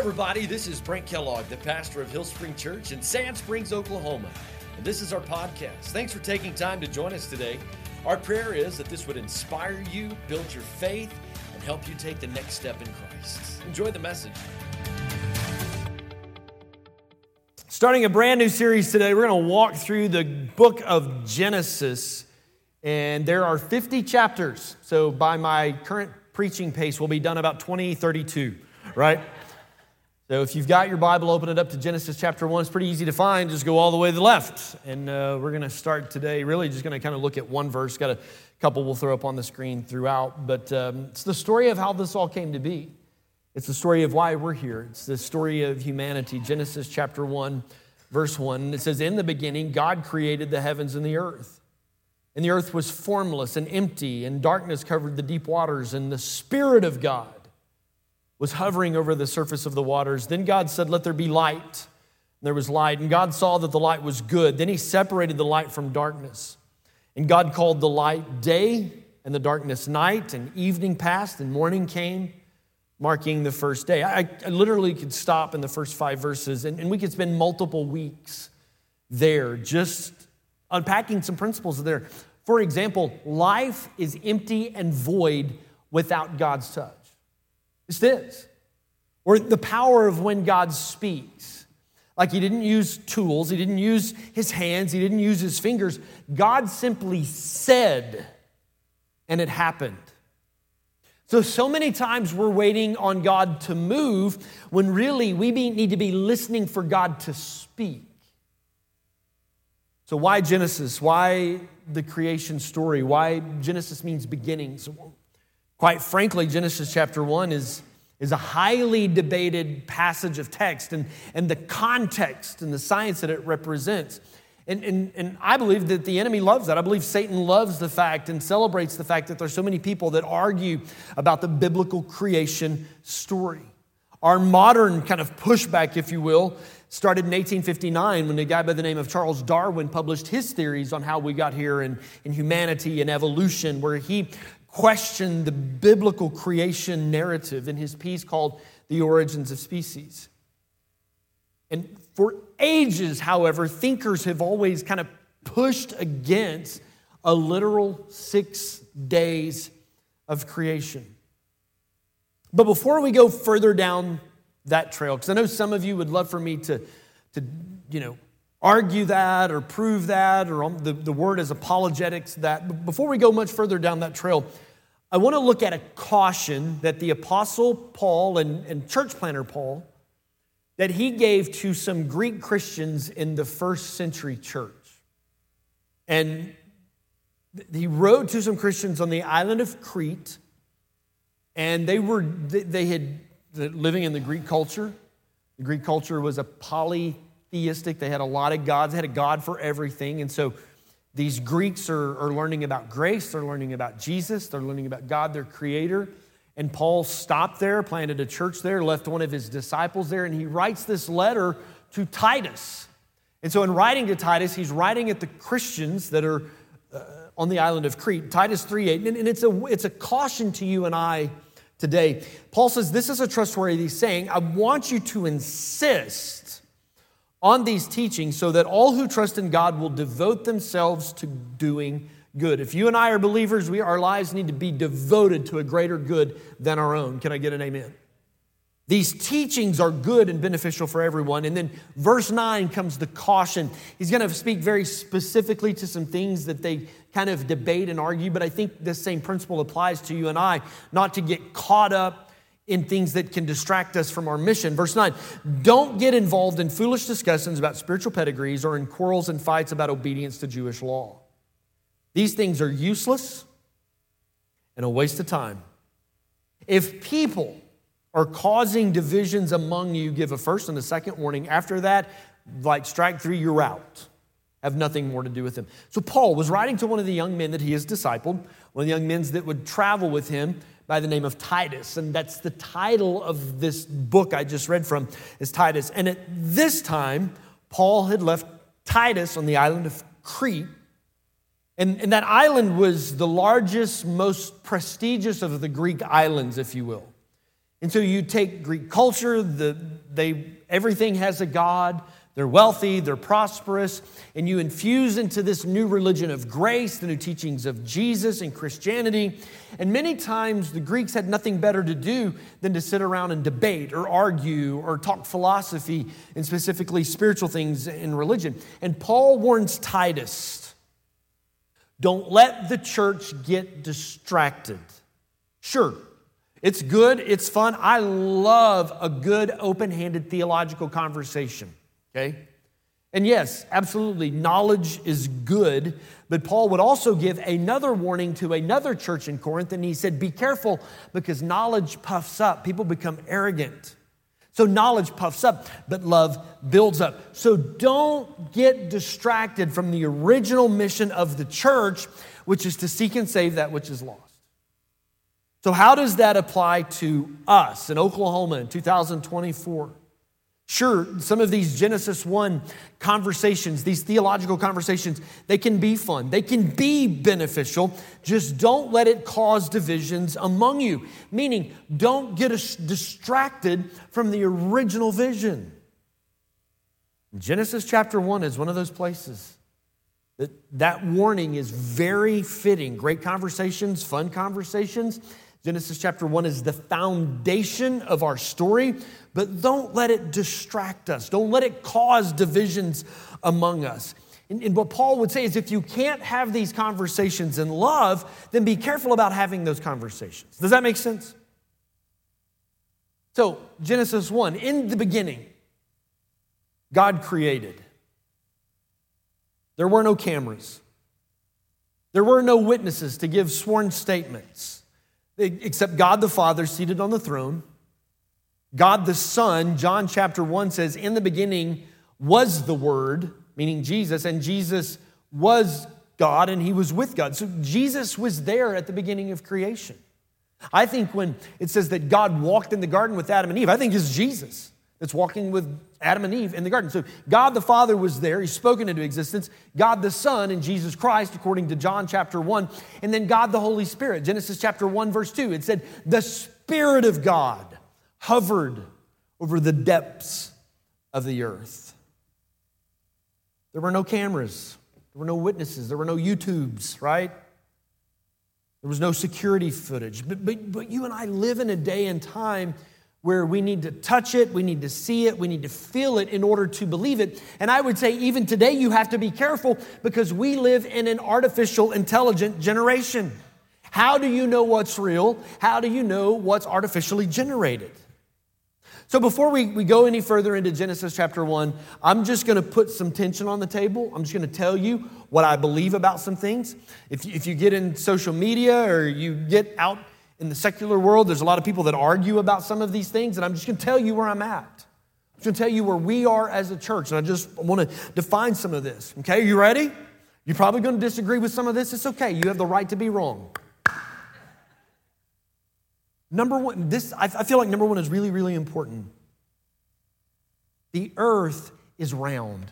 everybody, this is Brent Kellogg, the pastor of Hill Spring Church in Sand Springs, Oklahoma. And this is our podcast. Thanks for taking time to join us today. Our prayer is that this would inspire you, build your faith, and help you take the next step in Christ. Enjoy the message. Starting a brand new series today, we're going to walk through the book of Genesis. And there are 50 chapters. So, by my current preaching pace, we'll be done about 2032, right? So if you've got your Bible, open it up to Genesis chapter 1. It's pretty easy to find. Just go all the way to the left. And uh, we're going to start today, really just going to kind of look at one verse. Got a couple we'll throw up on the screen throughout. But um, it's the story of how this all came to be. It's the story of why we're here. It's the story of humanity. Genesis chapter 1, verse 1. It says, In the beginning, God created the heavens and the earth. And the earth was formless and empty, and darkness covered the deep waters, and the Spirit of God was hovering over the surface of the waters. Then God said, Let there be light. And there was light, and God saw that the light was good. Then he separated the light from darkness. And God called the light day, and the darkness night, and evening passed, and morning came, marking the first day. I, I literally could stop in the first five verses, and, and we could spend multiple weeks there just unpacking some principles there. For example, life is empty and void without God's touch. It's this. Or the power of when God speaks. Like he didn't use tools, he didn't use his hands, he didn't use his fingers. God simply said, and it happened. So, so many times we're waiting on God to move when really we need to be listening for God to speak. So, why Genesis? Why the creation story? Why Genesis means beginnings? Quite frankly, Genesis chapter 1 is, is a highly debated passage of text and, and the context and the science that it represents. And, and, and I believe that the enemy loves that. I believe Satan loves the fact and celebrates the fact that there's so many people that argue about the biblical creation story. Our modern kind of pushback, if you will, started in 1859 when a guy by the name of Charles Darwin published his theories on how we got here in, in humanity and evolution, where he questioned the biblical creation narrative in his piece called The Origins of Species. And for ages, however, thinkers have always kind of pushed against a literal six days of creation. But before we go further down that trail, because I know some of you would love for me to, to you know, argue that or prove that, or um, the, the word is apologetics that. But before we go much further down that trail, I want to look at a caution that the Apostle Paul and, and church planter Paul that he gave to some Greek Christians in the first century church. And he wrote to some Christians on the island of Crete, and they were they had living in the Greek culture. The Greek culture was a poly theistic. They had a lot of gods, they had a God for everything. And so these Greeks are, are learning about grace, they're learning about Jesus, they're learning about God, their creator. And Paul stopped there, planted a church there, left one of his disciples there, and he writes this letter to Titus. And so, in writing to Titus, he's writing at the Christians that are uh, on the island of Crete, Titus 3 8. And it's a, it's a caution to you and I today. Paul says, This is a trustworthy saying. I want you to insist on these teachings so that all who trust in God will devote themselves to doing good. If you and I are believers, we, our lives need to be devoted to a greater good than our own. Can I get an amen? These teachings are good and beneficial for everyone. And then verse 9 comes the caution. He's going to speak very specifically to some things that they kind of debate and argue, but I think this same principle applies to you and I, not to get caught up in things that can distract us from our mission. Verse 9 Don't get involved in foolish discussions about spiritual pedigrees or in quarrels and fights about obedience to Jewish law. These things are useless and a waste of time. If people are causing divisions among you, give a first and a second warning. After that, like strike three, you're out. Have nothing more to do with them. So, Paul was writing to one of the young men that he has discipled, one of the young men that would travel with him by the name of Titus. And that's the title of this book I just read from, is Titus. And at this time, Paul had left Titus on the island of Crete. And, and that island was the largest, most prestigious of the Greek islands, if you will. And so you take Greek culture, the, they, everything has a God. They're wealthy, they're prosperous, and you infuse into this new religion of grace, the new teachings of Jesus and Christianity. And many times the Greeks had nothing better to do than to sit around and debate or argue or talk philosophy and specifically spiritual things in religion. And Paul warns Titus don't let the church get distracted. Sure, it's good, it's fun. I love a good, open handed theological conversation. Okay? And yes, absolutely, knowledge is good, but Paul would also give another warning to another church in Corinth, and he said, Be careful because knowledge puffs up. People become arrogant. So knowledge puffs up, but love builds up. So don't get distracted from the original mission of the church, which is to seek and save that which is lost. So, how does that apply to us in Oklahoma in 2024? Sure, some of these Genesis 1 conversations, these theological conversations, they can be fun. They can be beneficial. Just don't let it cause divisions among you. Meaning, don't get distracted from the original vision. Genesis chapter 1 is one of those places that that warning is very fitting. Great conversations, fun conversations. Genesis chapter 1 is the foundation of our story, but don't let it distract us. Don't let it cause divisions among us. And, and, what Paul would say is if you can't have these conversations in love, then be careful about having those conversations. Does that make sense? So, Genesis 1, in the beginning, God created. There were no cameras, there were no witnesses to give sworn statements except God the Father seated on the throne. God the Son, John chapter 1 says, In the beginning was the Word, meaning Jesus, and Jesus was God and he was with God. So Jesus was there at the beginning of creation. I think when it says that God walked in the garden with Adam and Eve, I think it's Jesus that's walking with Adam and Eve in the garden. So God the Father was there, He's spoken into existence. God the Son and Jesus Christ, according to John chapter 1. And then God the Holy Spirit. Genesis chapter 1, verse 2. It said, The Spirit of God hovered over the depths of the earth. There were no cameras, there were no witnesses, there were no YouTubes, right? There was no security footage. But, but, but you and I live in a day and time where we need to touch it, we need to see it, we need to feel it in order to believe it. And I would say, even today, you have to be careful because we live in an artificial intelligent generation. How do you know what's real? How do you know what's artificially generated? So, before we, we go any further into Genesis chapter 1, I'm just going to put some tension on the table. I'm just going to tell you what I believe about some things. If, if you get in social media or you get out in the secular world, there's a lot of people that argue about some of these things, and I'm just going to tell you where I'm at. I'm just going to tell you where we are as a church, and I just want to define some of this. Okay, you ready? You're probably going to disagree with some of this. It's okay. You have the right to be wrong. Number one, this I feel like number one is really, really important. The earth is round.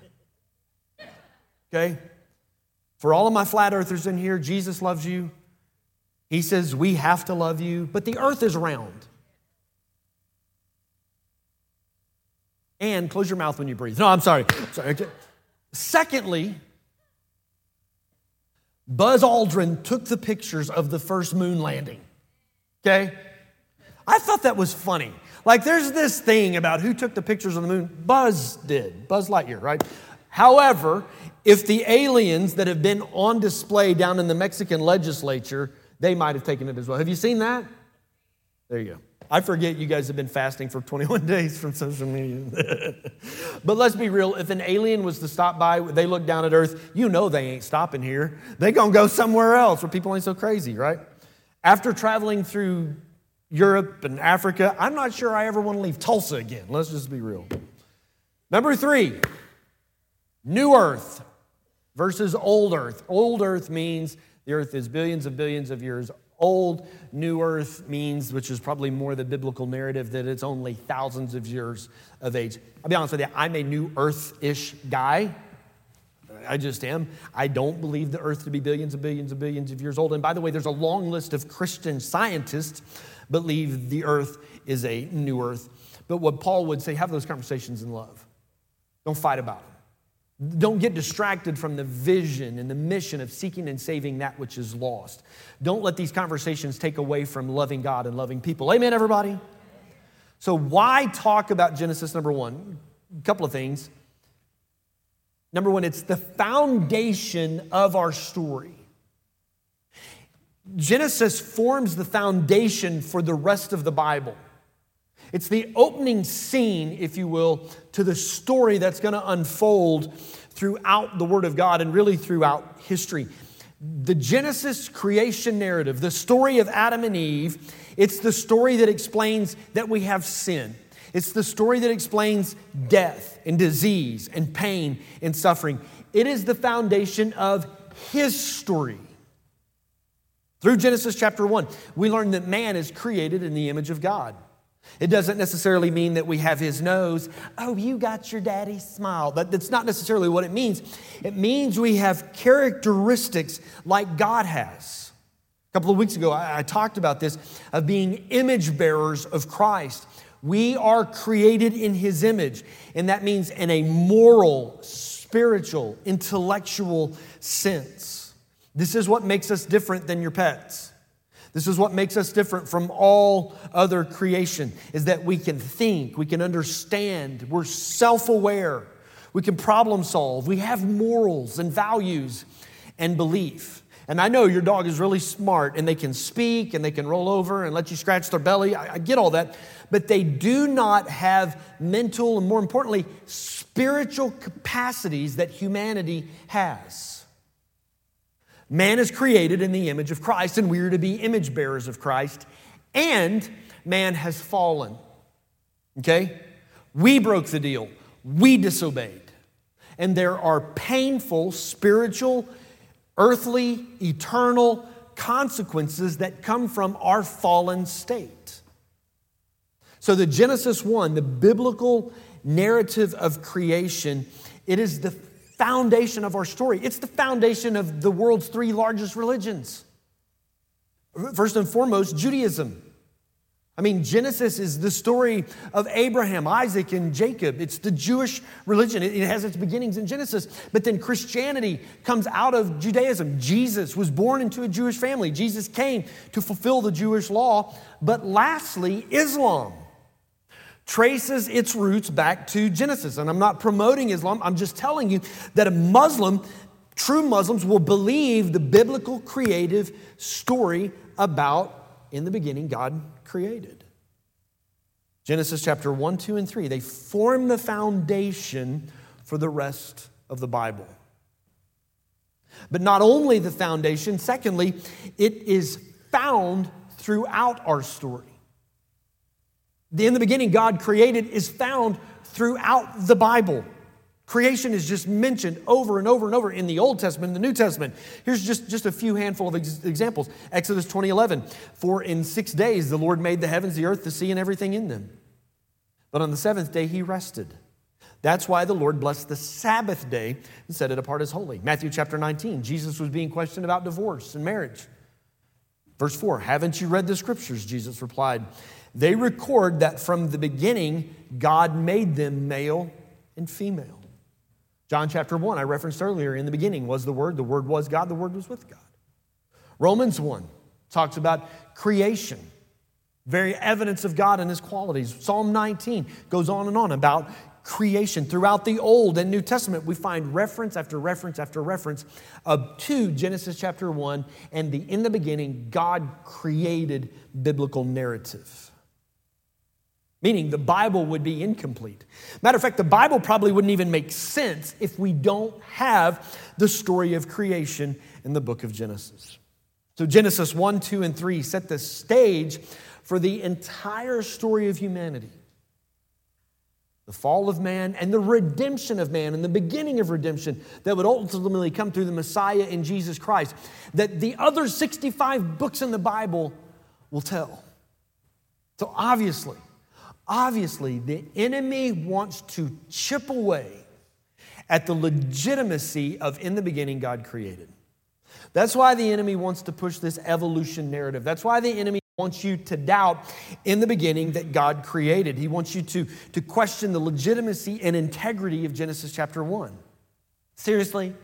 Okay? For all of my flat earthers in here, Jesus loves you. He says, We have to love you, but the earth is round. And close your mouth when you breathe. No, I'm sorry. sorry. Secondly, Buzz Aldrin took the pictures of the first moon landing. Okay? I thought that was funny. Like, there's this thing about who took the pictures of the moon. Buzz did, Buzz Lightyear, right? However, if the aliens that have been on display down in the Mexican legislature they might have taken it as well. Have you seen that? There you go. I forget you guys have been fasting for 21 days from social media. but let's be real. If an alien was to stop by, they look down at Earth, you know they ain't stopping here. They gonna go somewhere else where people ain't so crazy, right? After traveling through Europe and Africa, I'm not sure I ever want to leave Tulsa again. Let's just be real. Number three, new earth versus old earth. Old earth means the earth is billions of billions of years old. New earth means, which is probably more the biblical narrative, that it's only thousands of years of age. I'll be honest with you, I'm a new earth ish guy. I just am. I don't believe the earth to be billions and billions and billions of years old. And by the way, there's a long list of Christian scientists believe the earth is a new earth. But what Paul would say, have those conversations in love. Don't fight about them. Don't get distracted from the vision and the mission of seeking and saving that which is lost. Don't let these conversations take away from loving God and loving people. Amen, everybody? So, why talk about Genesis number one? A couple of things. Number one, it's the foundation of our story. Genesis forms the foundation for the rest of the Bible. It's the opening scene, if you will, to the story that's going to unfold throughout the Word of God and really throughout history. The Genesis creation narrative, the story of Adam and Eve, it's the story that explains that we have sin. It's the story that explains death and disease and pain and suffering. It is the foundation of his story. Through Genesis chapter 1, we learn that man is created in the image of God. It doesn't necessarily mean that we have his nose. Oh, you got your daddy's smile. But that's not necessarily what it means. It means we have characteristics like God has. A couple of weeks ago, I, talked about this of being image bearers of Christ. We are created in his image, and that means in a moral, spiritual, intellectual sense. This is what makes us different than your pets. This is what makes us different from all other creation is that we can think, we can understand, we're self-aware, we can problem solve, we have morals and values and belief. And I know your dog is really smart and they can speak and they can roll over and let you scratch their belly. I, I get all that. But they do not have mental and, more importantly, spiritual capacities that humanity has. Man is created in the image of Christ, and we are to be image bearers of Christ, and man has fallen. Okay? We broke the deal, we disobeyed. And there are painful spiritual, earthly, eternal consequences that come from our fallen state. So, the Genesis 1, the biblical narrative of creation, it is the foundation of our story. It's the foundation of the world's three largest religions. First and foremost, Judaism. I mean, Genesis is the story of Abraham, Isaac, and Jacob. It's the Jewish religion. It has its beginnings in Genesis. But then Christianity comes out of Judaism. Jesus was born into a Jewish family. Jesus came to fulfill the Jewish law. But lastly, Islam traces its roots back to Genesis. And I'm not promoting Islam, I'm just telling you that a Muslim, true Muslims, will believe the biblical creative story about in the beginning God created. Genesis chapter 1, 2, and 3, they form the foundation for the rest of the Bible. But not only the foundation, secondly, it is found throughout our story. The in the beginning, God created is found throughout the Bible. Creation is just mentioned over and over and over in the Old Testament and the New Testament. Here's just, just a few handful of ex- examples. Exodus 20:11. For in six days the Lord made the heavens, the earth, the sea, and everything in them. But on the seventh day he rested. That's why the Lord blessed the Sabbath day and set it apart as holy. Matthew chapter 19. Jesus was being questioned about divorce and marriage. Verse 4 Haven't you read the scriptures? Jesus replied. They record that from the beginning, God made them male and female. John chapter 1, I referenced earlier, in the beginning was the Word, the Word was God, the Word was with God. Romans 1 talks about creation, very evidence of God and His qualities. Psalm 19 goes on and on about creation. Throughout the Old and New Testament, we find reference after reference after reference of to Genesis chapter 1 and the in the beginning, God created biblical narrative meaning the Bible would be incomplete. Matter of fact, the Bible probably wouldn't even make sense if we don't have the story of creation in the book of Genesis. So, Genesis 1, 2, and 3 set the stage for the entire story of humanity. The fall of man and the redemption of man and the beginning of redemption that would ultimately come through the Messiah in Jesus Christ, that the other 65 books in the Bible will tell. So, obviously, Obviously, the enemy wants to chip away at the legitimacy of in the beginning God created. That's why the enemy wants to push this evolution narrative. That's why the enemy wants you to doubt in the beginning that God created. He wants you to, to question the legitimacy and integrity of Genesis chapter 1. Seriously?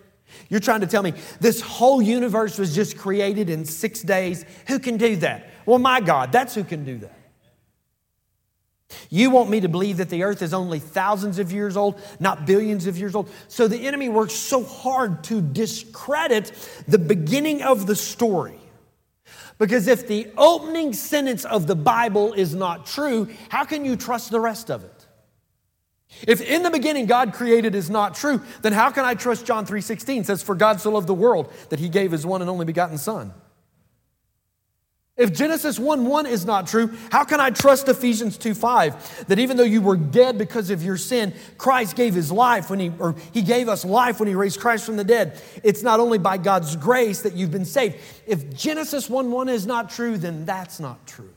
You're trying to tell me this whole universe was just created in six days? Who can do that? Well, my God, that's who can do that. You want me to believe that the earth is only thousands of years old, not billions of years old. So the enemy works so hard to discredit the beginning of the story. Because if the opening sentence of the Bible is not true, how can you trust the rest of it? If in the beginning God created is not true, then how can I trust John 3:16 says for God so loved the world that he gave his one and only begotten son? If Genesis 1 1 is not true, how can I trust Ephesians 2 5 that even though you were dead because of your sin, Christ gave his life when he, or he gave us life when he raised Christ from the dead? It's not only by God's grace that you've been saved. If Genesis 1 1 is not true, then that's not true.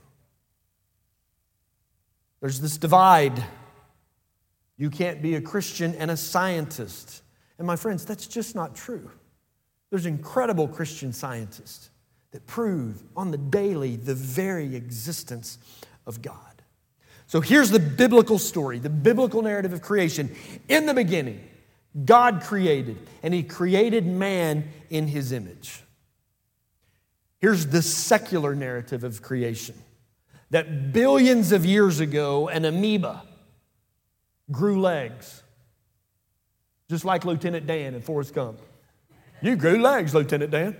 There's this divide. You can't be a Christian and a scientist. And my friends, that's just not true. There's incredible Christian scientists that prove on the daily the very existence of God. So here's the biblical story, the biblical narrative of creation. In the beginning, God created, and He created man in His image. Here's the secular narrative of creation that billions of years ago, an amoeba grew legs, just like Lieutenant Dan in Forrest Gump. You grew legs, Lieutenant Dan.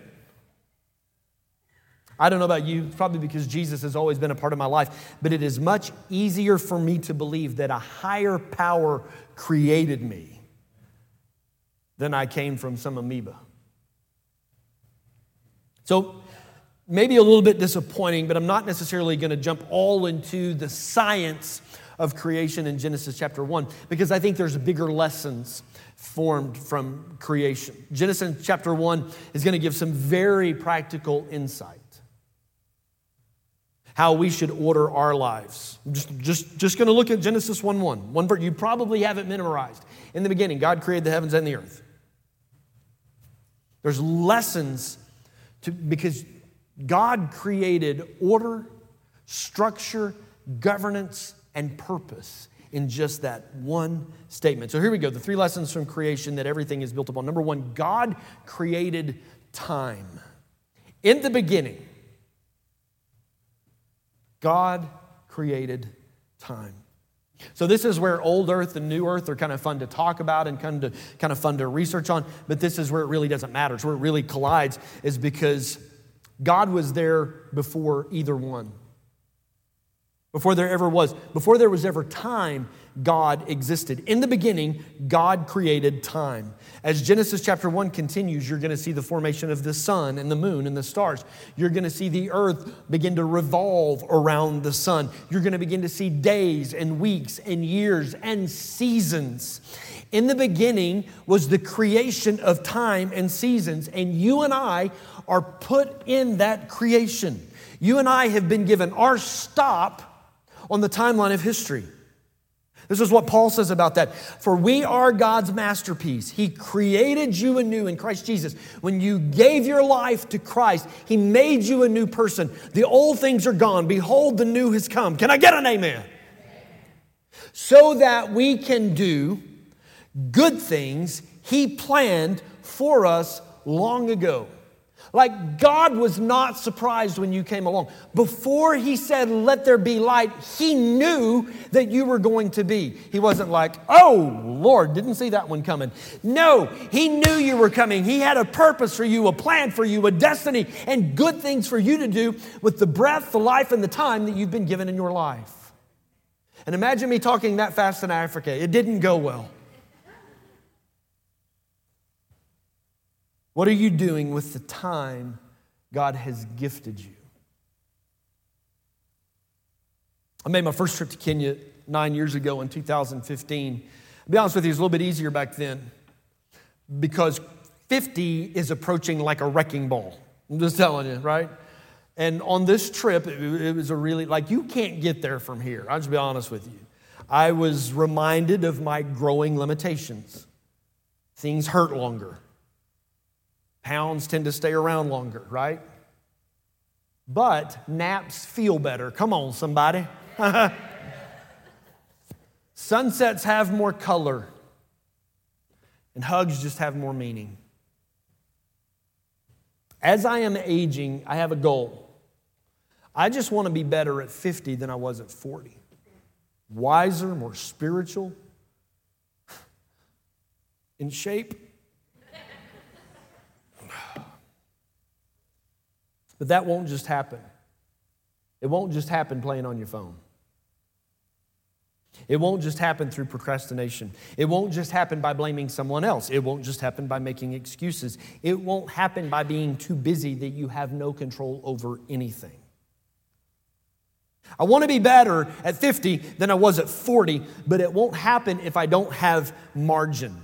I don't know about you, probably because Jesus has always been a part of my life, but it is much easier for me to believe that a higher power created me than I came from some amoeba. So, maybe a little bit disappointing, but I'm not necessarily going to jump all into the science of creation in Genesis chapter 1 because I think there's bigger lessons formed from creation. Genesis chapter 1 is going to give some very practical insight how we should order our lives. I'm just, just, just going to look at Genesis 1 1. One verse, you probably have it memorized. In the beginning, God created the heavens and the earth. There's lessons to, because God created order, structure, governance, and purpose in just that one statement. So here we go the three lessons from creation that everything is built upon. Number one, God created time. In the beginning, God created time. So, this is where old earth and new earth are kind of fun to talk about and kind of, kind of fun to research on, but this is where it really doesn't matter. It's where it really collides, is because God was there before either one. Before there ever was, before there was ever time, God existed. In the beginning, God created time. As Genesis chapter 1 continues, you're going to see the formation of the sun and the moon and the stars. You're going to see the earth begin to revolve around the sun. You're going to begin to see days and weeks and years and seasons. In the beginning was the creation of time and seasons, and you and I are put in that creation. You and I have been given our stop on the timeline of history. This is what Paul says about that. For we are God's masterpiece. He created you anew in Christ Jesus. When you gave your life to Christ, He made you a new person. The old things are gone. Behold, the new has come. Can I get an amen? So that we can do good things He planned for us long ago. Like God was not surprised when you came along. Before He said, Let there be light, He knew that you were going to be. He wasn't like, Oh, Lord, didn't see that one coming. No, He knew you were coming. He had a purpose for you, a plan for you, a destiny, and good things for you to do with the breath, the life, and the time that you've been given in your life. And imagine me talking that fast in Africa. It didn't go well. What are you doing with the time God has gifted you? I made my first trip to Kenya nine years ago in 2015. I'll be honest with you, it was a little bit easier back then because 50 is approaching like a wrecking ball. I'm just telling you, right? And on this trip, it was a really, like, you can't get there from here. I'll just be honest with you. I was reminded of my growing limitations. Things hurt longer. Pounds tend to stay around longer, right? but naps feel better. Come on, somebody. Sunsets have more color, and hugs just have more meaning. As I am aging, I have a goal. I just want to be better at 50 than I was at 40. Wiser, more spiritual, in shape. But that won't just happen. It won't just happen playing on your phone. It won't just happen through procrastination. It won't just happen by blaming someone else. It won't just happen by making excuses. It won't happen by being too busy that you have no control over anything. I want to be better at 50 than I was at 40, but it won't happen if I don't have margin.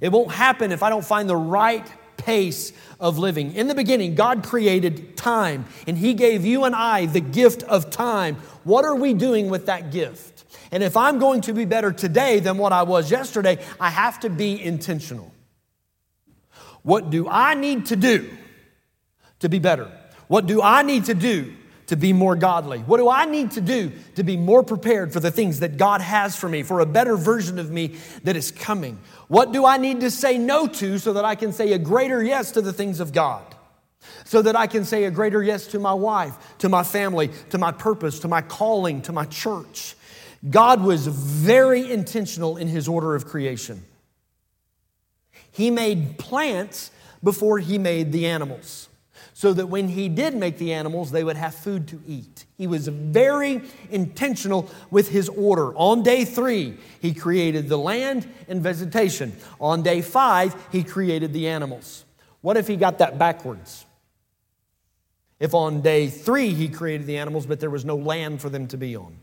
It won't happen if I don't find the right pace of living. In the beginning, God created time, and He gave you and I the gift of time. What are we doing with that gift? And if I'm going to be better today than what I was yesterday, I have to be intentional. What do I need to do to be better? What do I need to do to be more godly? What do I need to do to be more prepared for the things that God has for me, for a better version of me that is coming? What do I need to say no to so that I can say a greater yes to the things of God? So that I can say a greater yes to my wife, to my family, to my purpose, to my calling, to my church. God was very intentional in his order of creation. He made plants before he made the animals so that when he did make the animals, they would have food to eat. He was very intentional with his order. On day three, he created the land and vegetation. On day five, he created the animals. What if he got that backwards? If on day three he created the animals, but there was no land for them to be on?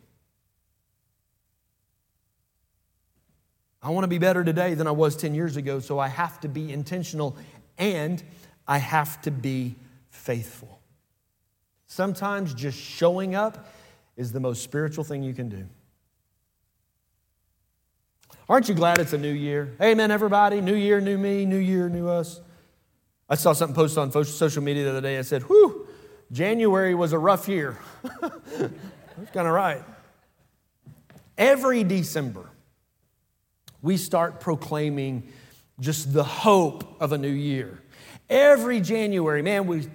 I want to be better today than I was 10 years ago, so I have to be intentional and I have to be faithful. Sometimes just showing up is the most spiritual thing you can do. Aren't you glad it's a new year? Amen, everybody. New year, new me, new year, new us. I saw something posted on social media the other day. I said, whew, January was a rough year. That's kind of right. Every December, we start proclaiming just the hope of a new year. Every January, man, we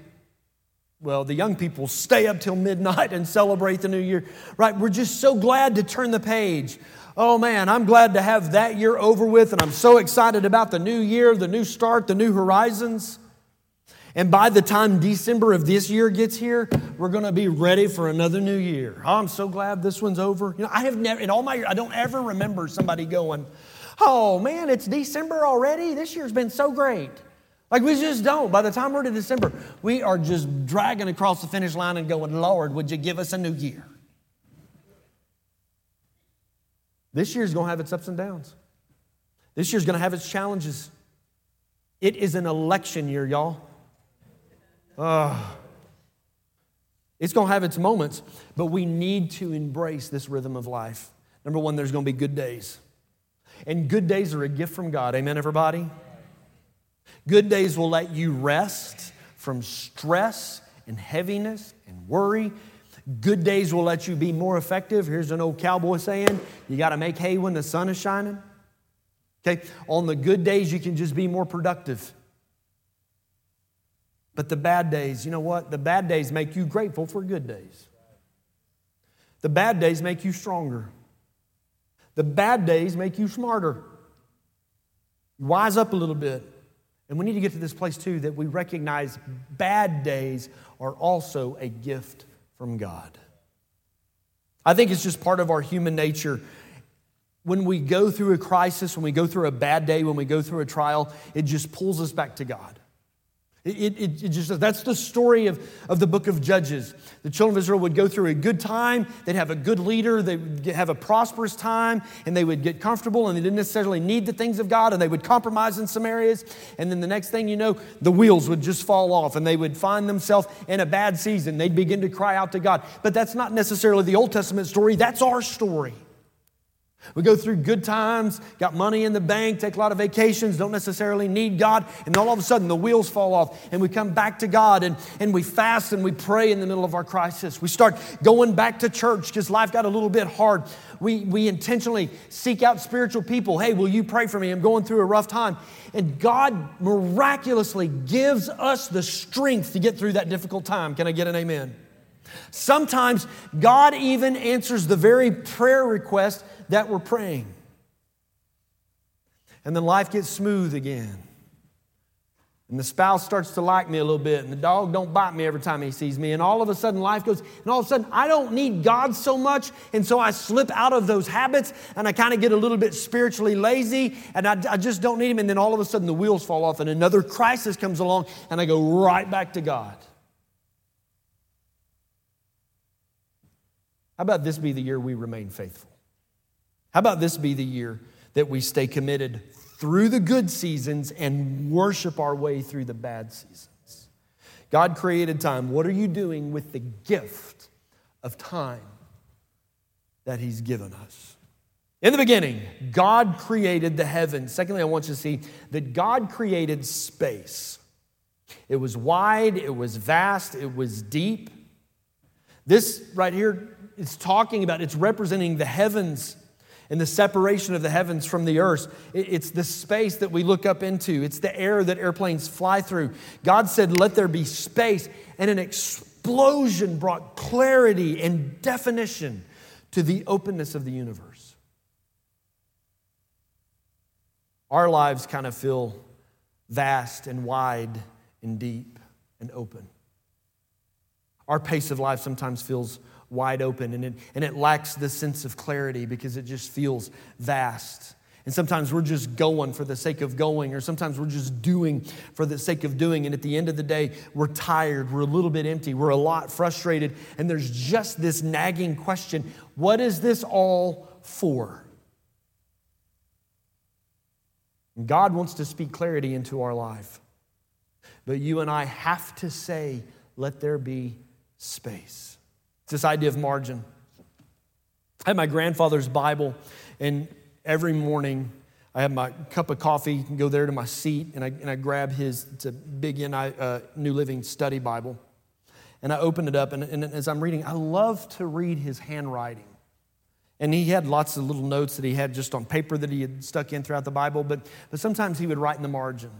well, the young people stay up till midnight and celebrate the new year, right? We're just so glad to turn the page. Oh man, I'm glad to have that year over with, and I'm so excited about the new year, the new start, the new horizons. And by the time December of this year gets here, we're going to be ready for another new year. Oh, I'm so glad this one's over. You know, I have never, in all my I don't ever remember somebody going, Oh man, it's December already? This year's been so great. Like we just don't. By the time we're to December, we are just dragging across the finish line and going, Lord, would you give us a new year? This year's to have its ups and downs. This year's to have its challenges. It is an election year, y'all. Uh, it's to have its moments, but we need to embrace this rhythm of life. Number one, there's to be good days. And good days are a gift from God. Amen, everybody? Good days will let you rest from stress and heaviness and worry. Good days will let you be more effective. Here's an old cowboy saying you got to make hay when the sun is shining. Okay, on the good days, you can just be more productive. But the bad days, you know what? The bad days make you grateful for good days. The bad days make you stronger. The bad days make you smarter. Wise up a little bit. And we need to get to this place too that we recognize bad days are also a gift from God. I think it's just part of our human nature. When we go through a crisis, when we go through a bad day, when we go through a trial, it just pulls us back to God. It, it, it, just that's the story of, of the book of Judges. The children of Israel would go through a good time, they'd have a good leader, they would have a prosperous time, and they would get comfortable, and they didn't necessarily need the things of God, and they would compromise in some areas. And then the next thing you know, the wheels would just fall off, and they would find themselves in a bad season. They'd begin to cry out to God. But that's not necessarily the Old Testament story, that's our story. We go through good times, got money in the bank, take a lot of vacations, don't necessarily need God, and all of a sudden the wheels fall off and we come back to God and, and we fast and we pray in the middle of our crisis. We start going back to church because life got a little bit hard. We, we intentionally seek out spiritual people. Hey, will you pray for me? I'm going through a rough time. And God miraculously gives us the strength to get through that difficult time. Can I get an amen? Sometimes God even answers the very prayer request that we're praying. And then life gets smooth again. And the spouse starts to like me a little bit, and the dog don't bite me every time he sees me. And all of a sudden, life goes, and all of a sudden, I don't need God so much. And so I slip out of those habits, and I kind of get a little bit spiritually lazy, and I, I just don't need Him. And then all of a sudden, the wheels fall off, and another crisis comes along, and I go right back to God. How about this be the year we remain faithful? How about this be the year that we stay committed through the good seasons and worship our way through the bad seasons? God created time. What are you doing with the gift of time that He's given us? In the beginning, God created the heavens. Secondly, I want you to see that God created space. It was wide, it was vast, it was deep. This right here is talking about, it's representing the heavens and the separation of the heavens from the earth. It's the space that we look up into, it's the air that airplanes fly through. God said, Let there be space, and an explosion brought clarity and definition to the openness of the universe. Our lives kind of feel vast and wide and deep and open. Our pace of life sometimes feels wide open and it, and it lacks the sense of clarity because it just feels vast. And sometimes we're just going for the sake of going, or sometimes we're just doing for the sake of doing. And at the end of the day, we're tired, we're a little bit empty, we're a lot frustrated, and there's just this nagging question what is this all for? And God wants to speak clarity into our life. But you and I have to say, let there be space. It's this idea of margin. I had my grandfather's Bible, and every morning I have my cup of coffee, go there to my seat, and I, and I grab his, it's a big uh, New Living Study Bible. And I open it up, and, and as I'm reading, I love to read his handwriting. And he had lots of little notes that he had just on paper that he had stuck in throughout the Bible, but, but sometimes he would write in the margin.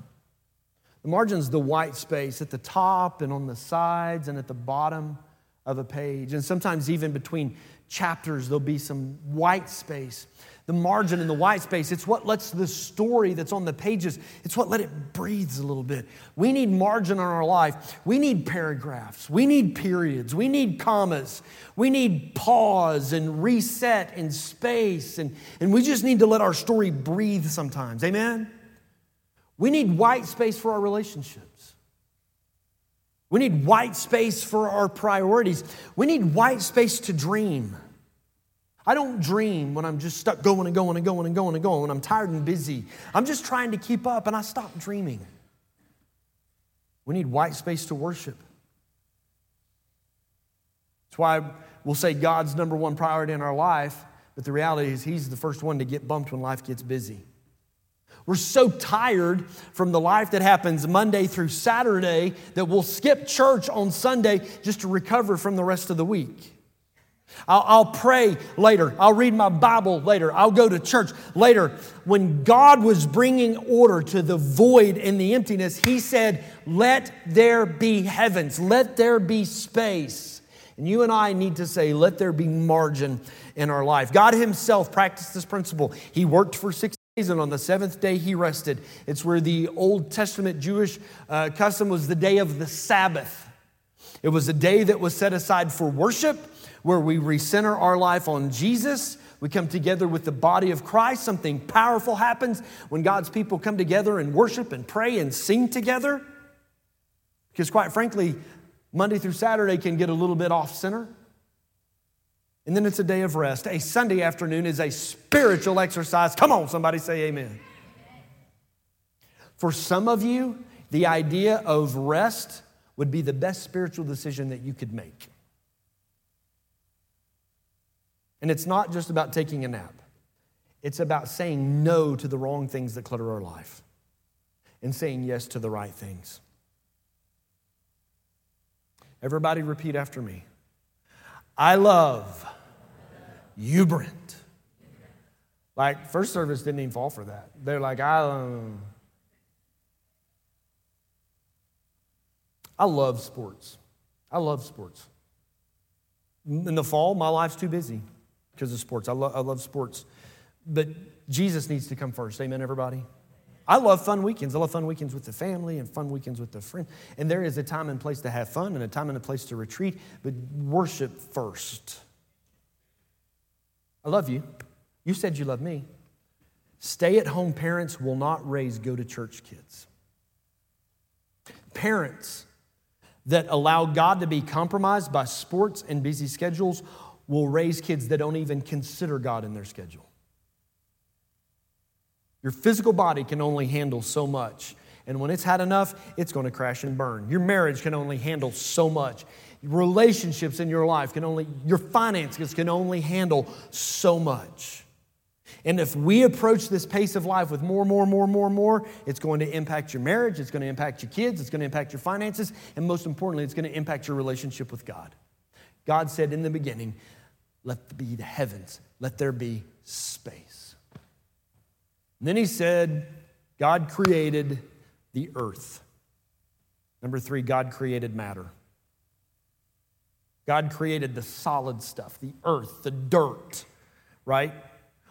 The margin is the white space at the top and on the sides and at the bottom of a page. And sometimes, even between chapters, there'll be some white space. The margin and the white space, it's what lets the story that's on the pages, it's what let it breathe a little bit. We need margin in our life. We need paragraphs. We need periods. We need commas. We need pause and reset and space. And, and we just need to let our story breathe sometimes. Amen? We need white space for our relationships. We need white space for our priorities. We need white space to dream. I don't dream when I'm just stuck going and going and going and going and going, when I'm tired and busy. I'm just trying to keep up and I stop dreaming. We need white space to worship. That's why we'll say God's number one priority in our life, but the reality is He's the first one to get bumped when life gets busy. We're so tired from the life that happens Monday through Saturday that we'll skip church on Sunday just to recover from the rest of the week. I'll, I'll, pray later. I'll read my Bible later. I'll go to church later. When God was bringing order to the void and the emptiness, He said, Let there be heavens, let there be space. And you and I need to say, Let there be margin in our life. God Himself practiced this principle. He worked for six and on the seventh day he rested. It's where the Old Testament Jewish uh, custom was the day of the Sabbath. It was a day that was set aside for worship, where we recenter our life on Jesus. We come together with the body of Christ. Something powerful happens when God's people come together and worship and pray and sing together. Because, quite frankly, Monday through Saturday can get a little bit off center. And then it's a day of rest. A Sunday afternoon is a spiritual exercise. Come on, somebody say amen. For some of you, the idea of rest would be the best spiritual decision that you could make. And it's not just about taking a nap, It's about saying no to the wrong things that clutter our life and saying yes to the right things. Everybody repeat after me. I love you, Brent. Like, first service didn't even fall for that. They're like, I, um, I love sports. I love sports. In the fall, my life's too busy because of sports. I, lo- I love sports. But Jesus needs to come first. Amen, everybody? I love fun weekends. I love fun weekends with the family and fun weekends with the friends. And there is a time and place to have fun and a time and a place to retreat, but worship first. I love you. You said you love me. Stay at home parents will not raise go to church kids. Parents that allow God to be compromised by sports and busy schedules will raise kids that don't even consider God in their schedule. Your physical body can only handle so much. And when it's had enough, it's going to crash and burn. Your marriage can only handle so much. Relationships in your life can only, your finances can only handle so much. And if we approach this pace of life with more, more, more, more, more, it's going to impact your marriage, it's going to impact your kids, it's going to impact your finances, and most importantly, it's going to impact your relationship with God. God said in the beginning, let be the heavens, let there be space. And then he said, God created the earth. Number three, God created matter. God created the solid stuff, the earth, the dirt, right?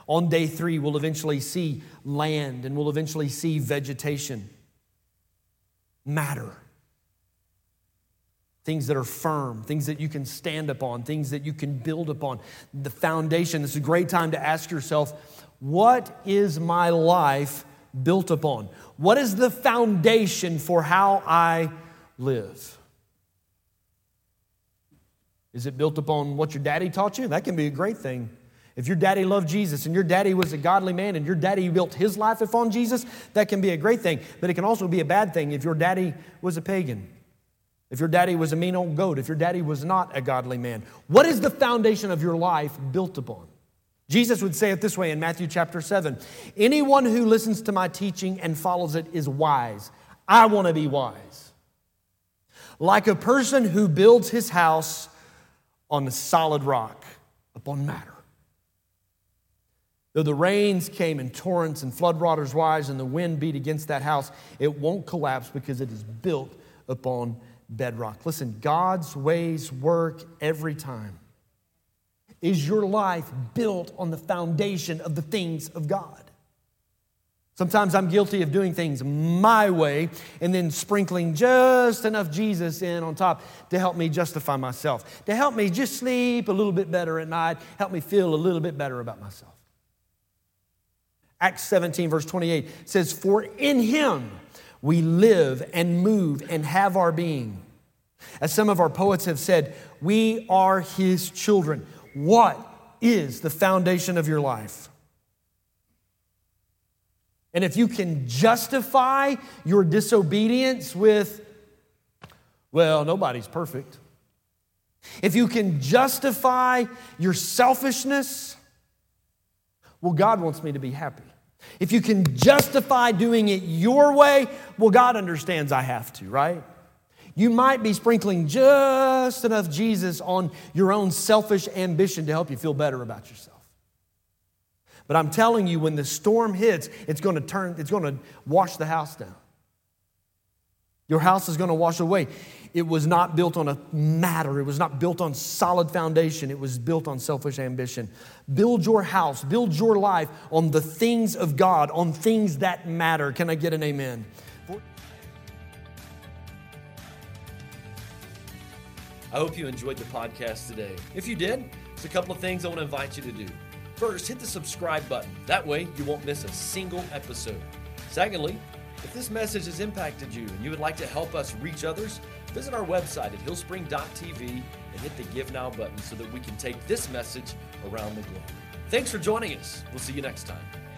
On day three, we'll eventually see land and we'll eventually see vegetation, matter. Things that are firm, things that you can stand upon, things that you can build upon. The foundation. This is a great time to ask yourself what is my life built upon? What is the foundation for how I live? Is it built upon what your daddy taught you? That can be a great thing. If your daddy loved Jesus and your daddy was a godly man and your daddy built his life upon Jesus, that can be a great thing. But it can also be a bad thing if your daddy was a pagan. If your daddy was a mean old goat, if your daddy was not a godly man. What is the foundation of your life built upon? Jesus would say it this way in Matthew chapter 7 Anyone who listens to my teaching and follows it is wise. I want to be wise. Like a person who builds his house on the solid rock, upon matter. Though the rains came in torrents and floodwaters rise and the wind beat against that house, it won't collapse because it is built upon bedrock. Listen, God's ways work every time. Is your life built on the foundation of the things of God? Sometimes I'm guilty of doing things my way and then sprinkling just enough Jesus in on top to help me justify myself, to help me just sleep a little bit better at night, help me feel a little bit better about myself. Acts 17, verse 28 says, For in him we live and move and have our being. As some of our poets have said, we are his children. What is the foundation of your life? And if you can justify your disobedience with, well, nobody's perfect. If you can justify your selfishness, well, God wants me to be happy. If you can justify doing it your way, well, God understands I have to, right? You might be sprinkling just enough Jesus on your own selfish ambition to help you feel better about yourself. But I'm telling you, when the storm hits, it's going to turn, it's going to wash the house down. Your house is going to wash away. It was not built on a matter, it was not built on solid foundation, it was built on selfish ambition. Build your house, build your life on the things of God, on things that matter. Can I get an amen? I hope you enjoyed the podcast today. If you did, there's a couple of things I want to invite you to do. First, hit the subscribe button. That way, you won't miss a single episode. Secondly, if this message has impacted you and you would like to help us reach others, visit our website at hillspring.tv and hit the Give Now button so that we can take this message around the globe. Thanks for joining us. We'll see you next time.